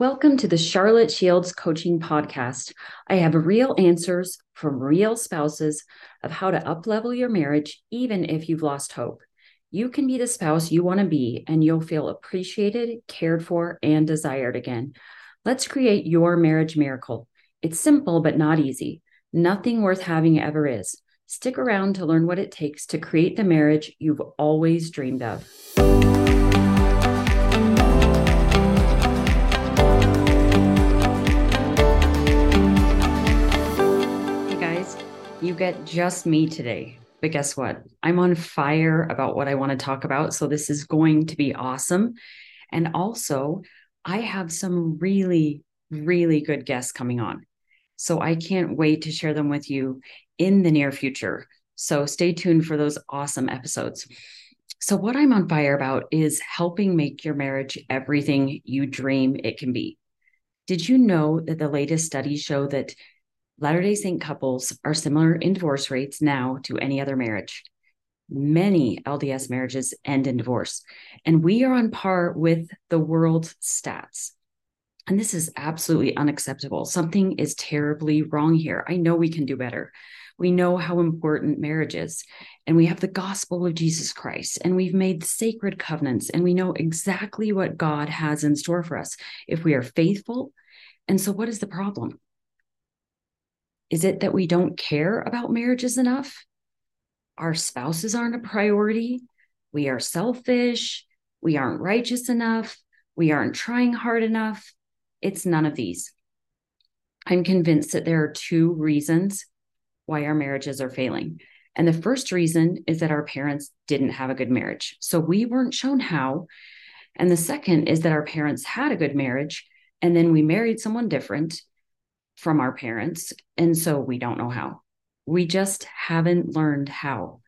Welcome to the Charlotte Shields Coaching Podcast. I have real answers from real spouses of how to uplevel your marriage, even if you've lost hope. You can be the spouse you want to be, and you'll feel appreciated, cared for, and desired again. Let's create your marriage miracle. It's simple, but not easy. Nothing worth having ever is. Stick around to learn what it takes to create the marriage you've always dreamed of. You get just me today. But guess what? I'm on fire about what I want to talk about. So this is going to be awesome. And also, I have some really, really good guests coming on. So I can't wait to share them with you in the near future. So stay tuned for those awesome episodes. So, what I'm on fire about is helping make your marriage everything you dream it can be. Did you know that the latest studies show that Latter day Saint couples are similar in divorce rates now to any other marriage. Many LDS marriages end in divorce, and we are on par with the world stats. And this is absolutely unacceptable. Something is terribly wrong here. I know we can do better. We know how important marriage is, and we have the gospel of Jesus Christ, and we've made sacred covenants, and we know exactly what God has in store for us if we are faithful. And so, what is the problem? Is it that we don't care about marriages enough? Our spouses aren't a priority. We are selfish. We aren't righteous enough. We aren't trying hard enough. It's none of these. I'm convinced that there are two reasons why our marriages are failing. And the first reason is that our parents didn't have a good marriage. So we weren't shown how. And the second is that our parents had a good marriage and then we married someone different from our parents. And so we don't know how. We just haven't learned how.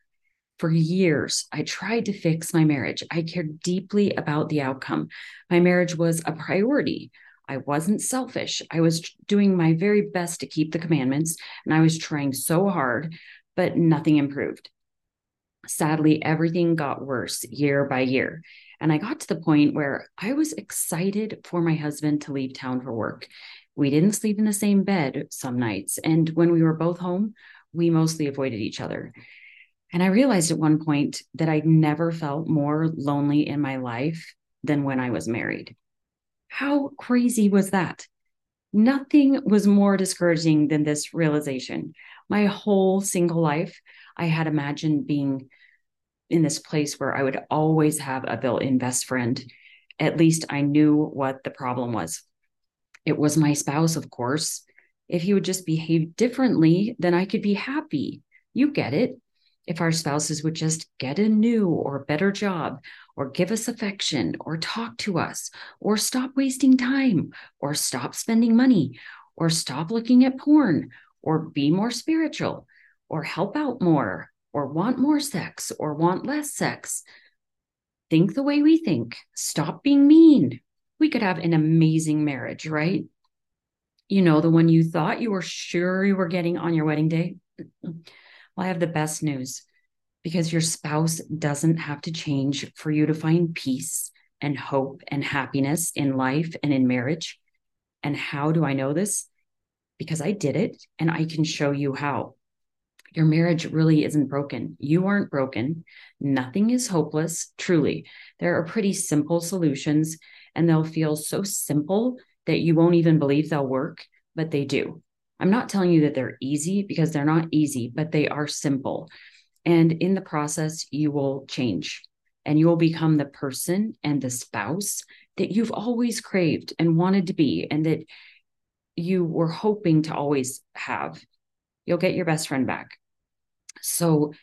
For years, I tried to fix my marriage. I cared deeply about the outcome. My marriage was a priority. I wasn't selfish. I was doing my very best to keep the commandments, and I was trying so hard, but nothing improved. Sadly, everything got worse year by year. And I got to the point where I was excited for my husband to leave town for work. We didn't sleep in the same bed some nights. And when we were both home, we mostly avoided each other. And I realized at one point that I'd never felt more lonely in my life than when I was married. How crazy was that? Nothing was more discouraging than this realization. My whole single life, I had imagined being in this place where I would always have a built in best friend. At least I knew what the problem was. It was my spouse, of course. If he would just behave differently, then I could be happy. You get it. If our spouses would just get a new or better job, or give us affection, or talk to us, or stop wasting time, or stop spending money, or stop looking at porn, or be more spiritual, or help out more, or want more sex, or want less sex. Think the way we think. Stop being mean we could have an amazing marriage, right? You know, the one you thought you were sure you were getting on your wedding day. Well, I have the best news because your spouse doesn't have to change for you to find peace and hope and happiness in life and in marriage. And how do I know this? Because I did it and I can show you how. Your marriage really isn't broken. You aren't broken. Nothing is hopeless, truly. There are pretty simple solutions and they'll feel so simple that you won't even believe they'll work, but they do. I'm not telling you that they're easy because they're not easy, but they are simple. And in the process, you will change and you will become the person and the spouse that you've always craved and wanted to be, and that you were hoping to always have. You'll get your best friend back. So,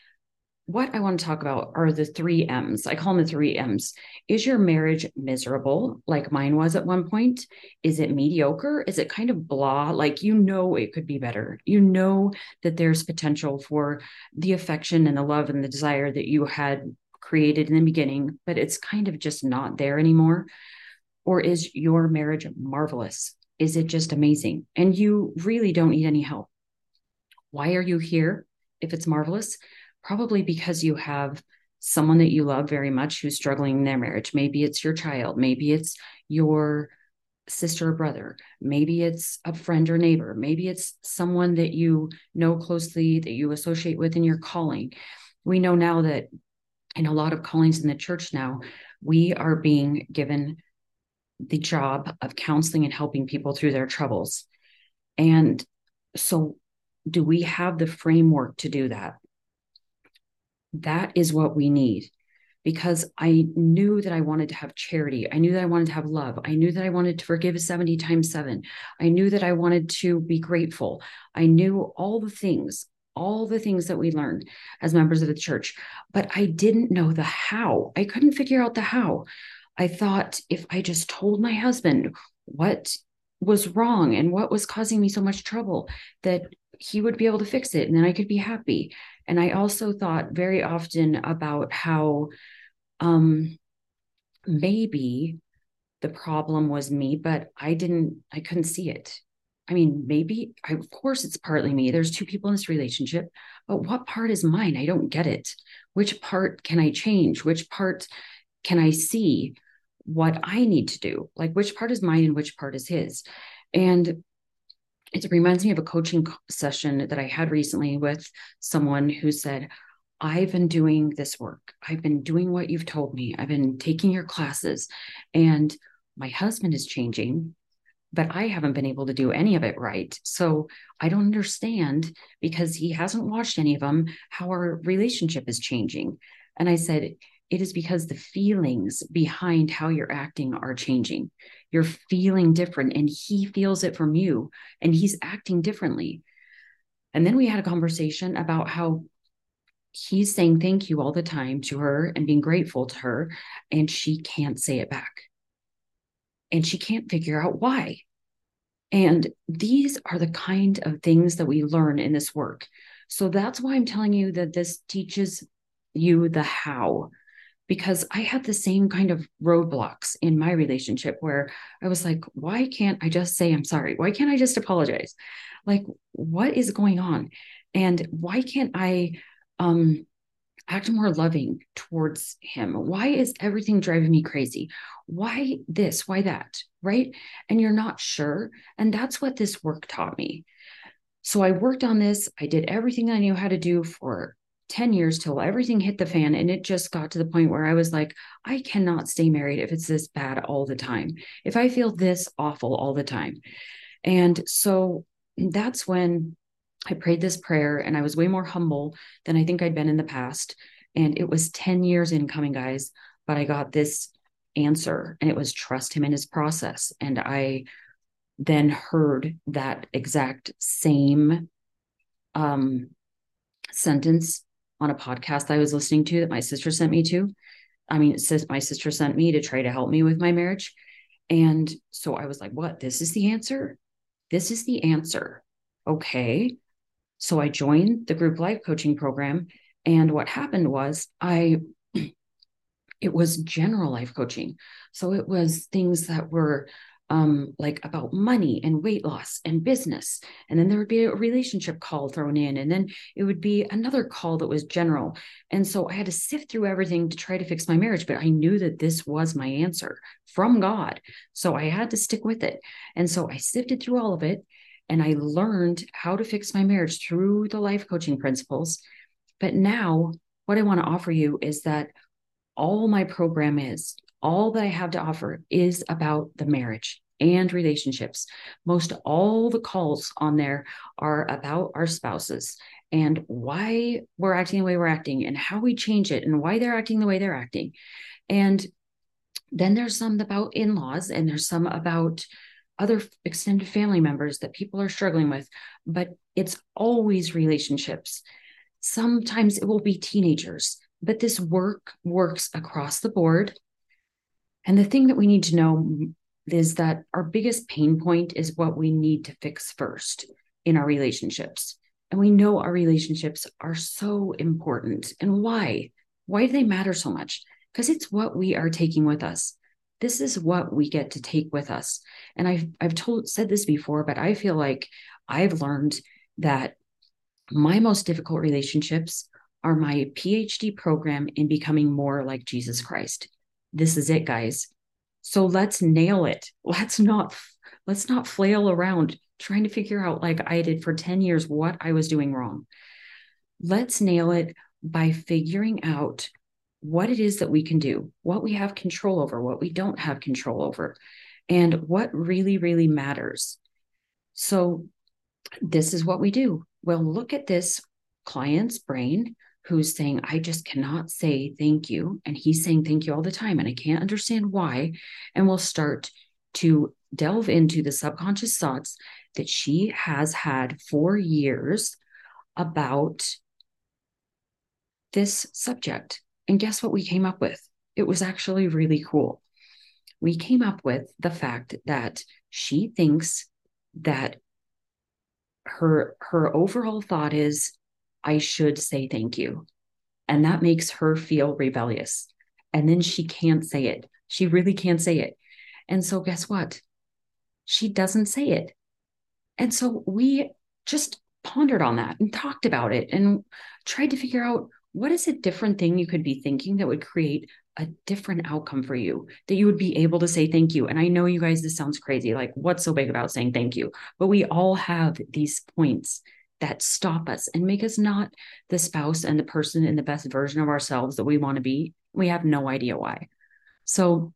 what I want to talk about are the three M's. I call them the three M's. Is your marriage miserable, like mine was at one point? Is it mediocre? Is it kind of blah? Like you know it could be better. You know that there's potential for the affection and the love and the desire that you had created in the beginning, but it's kind of just not there anymore. Or is your marriage marvelous? Is it just amazing? And you really don't need any help. Why are you here if it's marvelous? Probably because you have someone that you love very much who's struggling in their marriage. Maybe it's your child, maybe it's your sister or brother, maybe it's a friend or neighbor, maybe it's someone that you know closely that you associate with in your calling. We know now that in a lot of callings in the church now, we are being given the job of counseling and helping people through their troubles. And so, do we have the framework to do that? That is what we need because I knew that I wanted to have charity. I knew that I wanted to have love. I knew that I wanted to forgive 70 times seven. I knew that I wanted to be grateful. I knew all the things, all the things that we learned as members of the church, but I didn't know the how. I couldn't figure out the how. I thought if I just told my husband what was wrong and what was causing me so much trouble, that he would be able to fix it and then I could be happy. And I also thought very often about how um, maybe the problem was me, but I didn't, I couldn't see it. I mean, maybe, I, of course, it's partly me. There's two people in this relationship, but what part is mine? I don't get it. Which part can I change? Which part can I see what I need to do? Like, which part is mine and which part is his? And it reminds me of a coaching session that I had recently with someone who said, I've been doing this work. I've been doing what you've told me. I've been taking your classes, and my husband is changing, but I haven't been able to do any of it right. So I don't understand because he hasn't watched any of them how our relationship is changing. And I said, it is because the feelings behind how you're acting are changing. You're feeling different, and he feels it from you, and he's acting differently. And then we had a conversation about how he's saying thank you all the time to her and being grateful to her, and she can't say it back. And she can't figure out why. And these are the kind of things that we learn in this work. So that's why I'm telling you that this teaches you the how because I had the same kind of roadblocks in my relationship where I was like, why can't I just say I'm sorry? Why can't I just apologize? Like, what is going on? And why can't I um, act more loving towards him? Why is everything driving me crazy? Why this? Why that? Right. And you're not sure. And that's what this work taught me. So I worked on this. I did everything I knew how to do for 10 years till everything hit the fan. And it just got to the point where I was like, I cannot stay married if it's this bad all the time, if I feel this awful all the time. And so that's when I prayed this prayer and I was way more humble than I think I'd been in the past. And it was 10 years in coming, guys, but I got this answer and it was trust him in his process. And I then heard that exact same um, sentence on a podcast I was listening to that my sister sent me to. I mean, my sister sent me to try to help me with my marriage. And so I was like, what? This is the answer? This is the answer. Okay. So I joined the group life coaching program. And what happened was I, it was general life coaching. So it was things that were um, like about money and weight loss and business. And then there would be a relationship call thrown in, and then it would be another call that was general. And so I had to sift through everything to try to fix my marriage, but I knew that this was my answer from God. So I had to stick with it. And so I sifted through all of it and I learned how to fix my marriage through the life coaching principles. But now, what I want to offer you is that all my program is all that I have to offer is about the marriage and relationships. Most all the calls on there are about our spouses and why we're acting the way we're acting and how we change it and why they're acting the way they're acting. And then there's some about in laws and there's some about other extended family members that people are struggling with, but it's always relationships. Sometimes it will be teenagers, but this work works across the board and the thing that we need to know is that our biggest pain point is what we need to fix first in our relationships. And we know our relationships are so important. And why? Why do they matter so much? Because it's what we are taking with us. This is what we get to take with us. And I've I've told said this before, but I feel like I've learned that my most difficult relationships are my PhD program in becoming more like Jesus Christ this is it, guys. So let's nail it. Let's not let's not flail around trying to figure out like I did for 10 years what I was doing wrong. Let's nail it by figuring out what it is that we can do, what we have control over, what we don't have control over, and what really, really matters. So, this is what we do. Well, look at this client's brain who's saying, I just cannot say thank you. And he's saying thank you all the time. And I can't understand why. And we'll start to delve into the subconscious thoughts that she has had for years about this subject. And guess what we came up with? It was actually really cool. We came up with the fact that she thinks that her her overall thought is I should say thank you. And that makes her feel rebellious. And then she can't say it. She really can't say it. And so guess what? She doesn't say it. And so we just pondered on that and talked about it and tried to figure out what is a different thing you could be thinking that would create a different outcome for you that you would be able to say thank you and i know you guys this sounds crazy like what's so big about saying thank you but we all have these points that stop us and make us not the spouse and the person in the best version of ourselves that we want to be we have no idea why so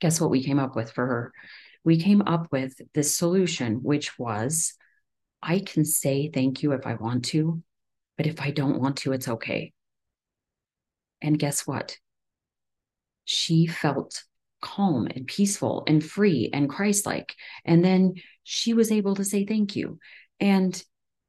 guess what we came up with for her we came up with this solution which was i can say thank you if i want to but if i don't want to it's okay and guess what? She felt calm and peaceful and free and Christ like. And then she was able to say thank you. And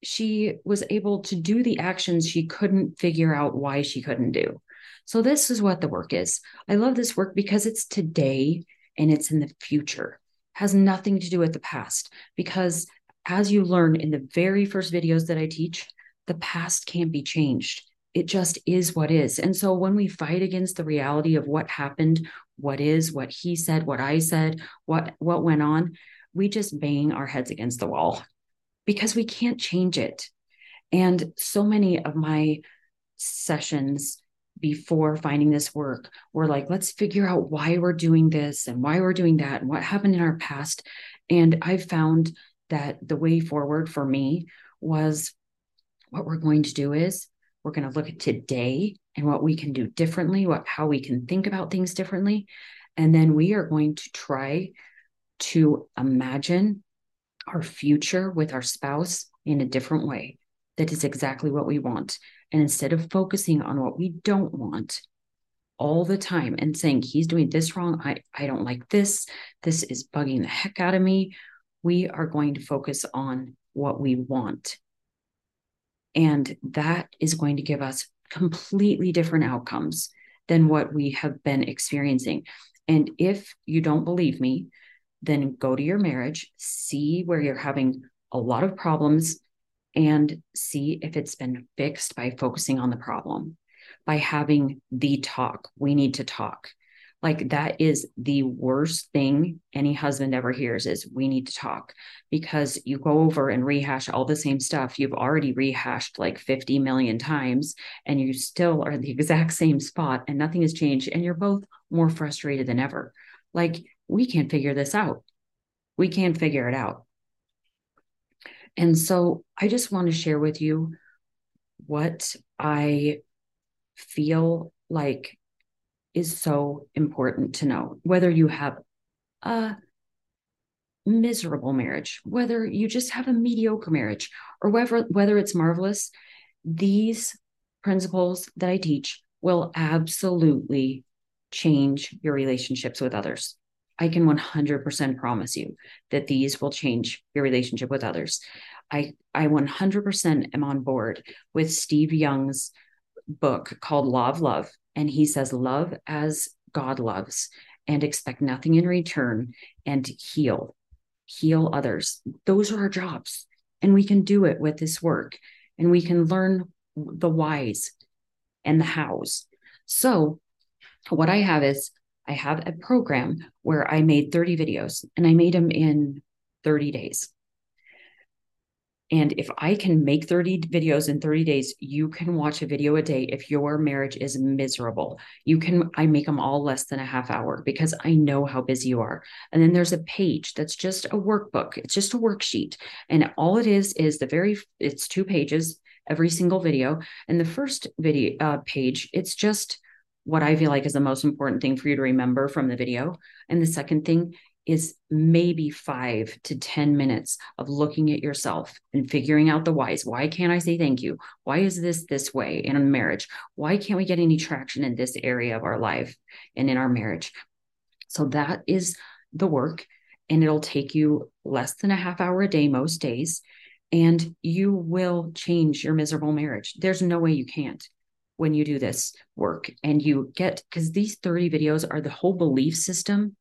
she was able to do the actions she couldn't figure out why she couldn't do. So, this is what the work is. I love this work because it's today and it's in the future, it has nothing to do with the past. Because as you learn in the very first videos that I teach, the past can't be changed it just is what is. And so when we fight against the reality of what happened, what is, what he said, what I said, what what went on, we just bang our heads against the wall because we can't change it. And so many of my sessions before finding this work were like, let's figure out why we're doing this and why we're doing that and what happened in our past. And I found that the way forward for me was what we're going to do is we're going to look at today and what we can do differently, what how we can think about things differently. And then we are going to try to imagine our future with our spouse in a different way. That is exactly what we want. And instead of focusing on what we don't want all the time and saying, he's doing this wrong, I, I don't like this, this is bugging the heck out of me, we are going to focus on what we want and that is going to give us completely different outcomes than what we have been experiencing. And if you don't believe me, then go to your marriage, see where you're having a lot of problems, and see if it's been fixed by focusing on the problem, by having the talk. We need to talk like that is the worst thing any husband ever hears is we need to talk because you go over and rehash all the same stuff you've already rehashed like 50 million times and you still are in the exact same spot and nothing has changed and you're both more frustrated than ever like we can't figure this out we can't figure it out and so i just want to share with you what i feel like is so important to know. Whether you have a miserable marriage, whether you just have a mediocre marriage, or whether, whether it's marvelous, these principles that I teach will absolutely change your relationships with others. I can 100% promise you that these will change your relationship with others. I, I 100% am on board with Steve Young's book called Law of Love. And he says, Love as God loves and expect nothing in return and heal, heal others. Those are our jobs. And we can do it with this work and we can learn the whys and the hows. So, what I have is I have a program where I made 30 videos and I made them in 30 days. And if I can make 30 videos in 30 days, you can watch a video a day if your marriage is miserable. You can, I make them all less than a half hour because I know how busy you are. And then there's a page that's just a workbook, it's just a worksheet. And all it is is the very, it's two pages every single video. And the first video uh, page, it's just what I feel like is the most important thing for you to remember from the video. And the second thing is maybe five to 10 minutes of looking at yourself and figuring out the whys. Why can't I say thank you? Why is this this way in marriage? Why can't we get any traction in this area of our life and in our marriage? So that is the work. And it'll take you less than a half hour a day most days. And you will change your miserable marriage. There's no way you can't when you do this work and you get because these 30 videos are the whole belief system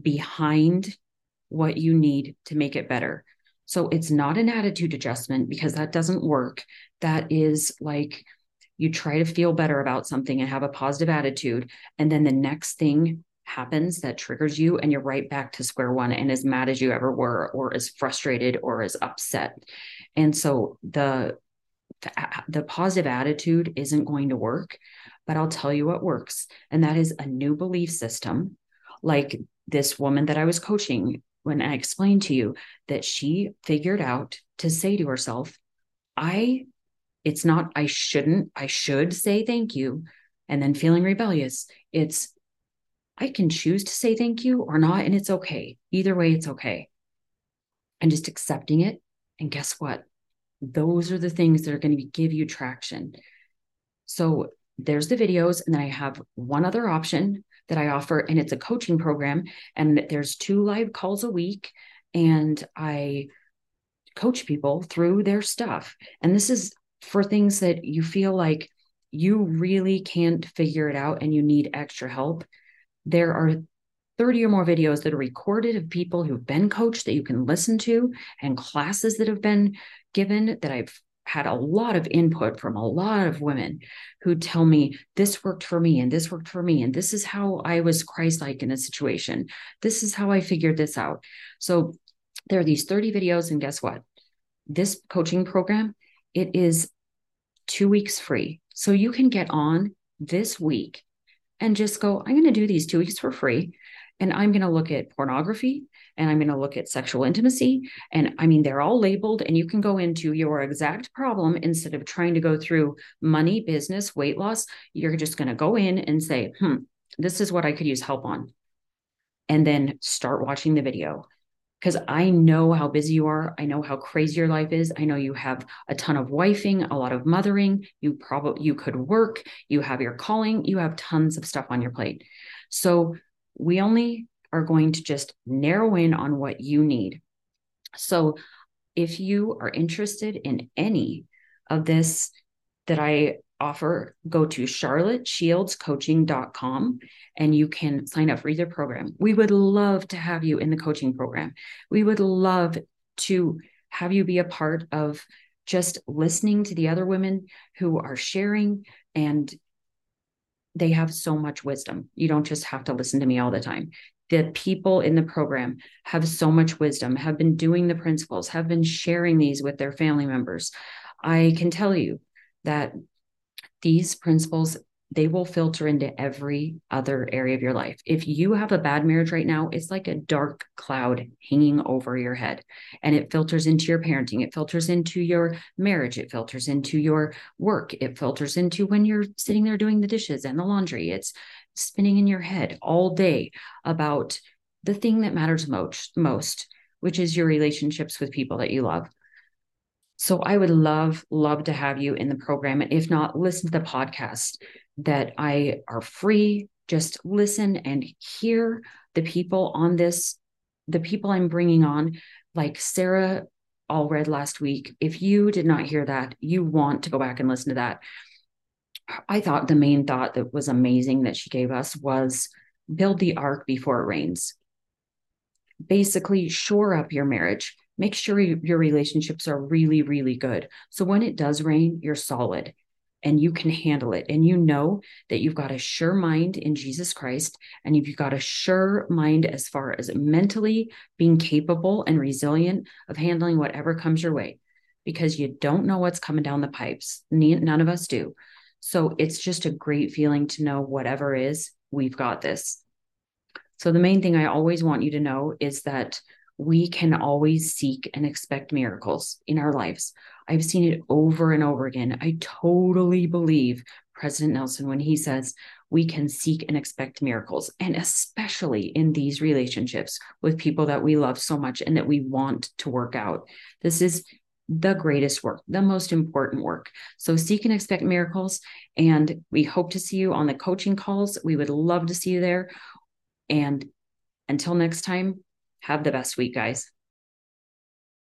behind what you need to make it better. So it's not an attitude adjustment because that doesn't work. That is like you try to feel better about something and have a positive attitude. And then the next thing happens that triggers you, and you're right back to square one and as mad as you ever were, or as frustrated or as upset. And so the the positive attitude isn't going to work, but I'll tell you what works. And that is a new belief system like this woman that I was coaching when I explained to you that she figured out to say to herself, I, it's not, I shouldn't, I should say thank you and then feeling rebellious. It's, I can choose to say thank you or not, and it's okay. Either way, it's okay. And just accepting it. And guess what? Those are the things that are going to give you traction. So there's the videos. And then I have one other option that I offer, and it's a coaching program. And there's two live calls a week, and I coach people through their stuff. And this is for things that you feel like you really can't figure it out and you need extra help. There are 30 or more videos that are recorded of people who've been coached that you can listen to and classes that have been given that I've had a lot of input from a lot of women who tell me this worked for me and this worked for me and this is how I was Christ-like in a situation. This is how I figured this out. So there are these 30 videos and guess what? This coaching program, it is 2 weeks free. So you can get on this week and just go I'm going to do these 2 weeks for free and I'm going to look at pornography and I'm going to look at sexual intimacy. And I mean, they're all labeled, and you can go into your exact problem instead of trying to go through money, business, weight loss. You're just going to go in and say, hmm, this is what I could use help on. And then start watching the video because I know how busy you are. I know how crazy your life is. I know you have a ton of wifing, a lot of mothering. You probably you could work, you have your calling, you have tons of stuff on your plate. So we only are going to just narrow in on what you need. So if you are interested in any of this that I offer, go to charlotteshieldscoaching.com and you can sign up for either program. We would love to have you in the coaching program. We would love to have you be a part of just listening to the other women who are sharing and they have so much wisdom. You don't just have to listen to me all the time. The people in the program have so much wisdom, have been doing the principles, have been sharing these with their family members. I can tell you that these principles they will filter into every other area of your life. If you have a bad marriage right now, it's like a dark cloud hanging over your head and it filters into your parenting, it filters into your marriage, it filters into your work, it filters into when you're sitting there doing the dishes and the laundry. It's spinning in your head all day about the thing that matters most, most, which is your relationships with people that you love. So I would love, love to have you in the program. And if not, listen to the podcast that I are free. Just listen and hear the people on this, the people I'm bringing on, like Sarah Allred last week. If you did not hear that, you want to go back and listen to that. I thought the main thought that was amazing that she gave us was build the ark before it rains. Basically, shore up your marriage make sure your relationships are really, really good. So when it does rain, you're solid and you can handle it. And you know that you've got a sure mind in Jesus Christ, and you've got a sure mind as far as mentally being capable and resilient of handling whatever comes your way. because you don't know what's coming down the pipes. None of us do. So it's just a great feeling to know whatever is, we've got this. So the main thing I always want you to know is that we can always seek and expect miracles in our lives. I've seen it over and over again. I totally believe President Nelson when he says we can seek and expect miracles, and especially in these relationships with people that we love so much and that we want to work out. This is the greatest work, the most important work. So seek and expect miracles. And we hope to see you on the coaching calls. We would love to see you there. And until next time, have the best week, guys.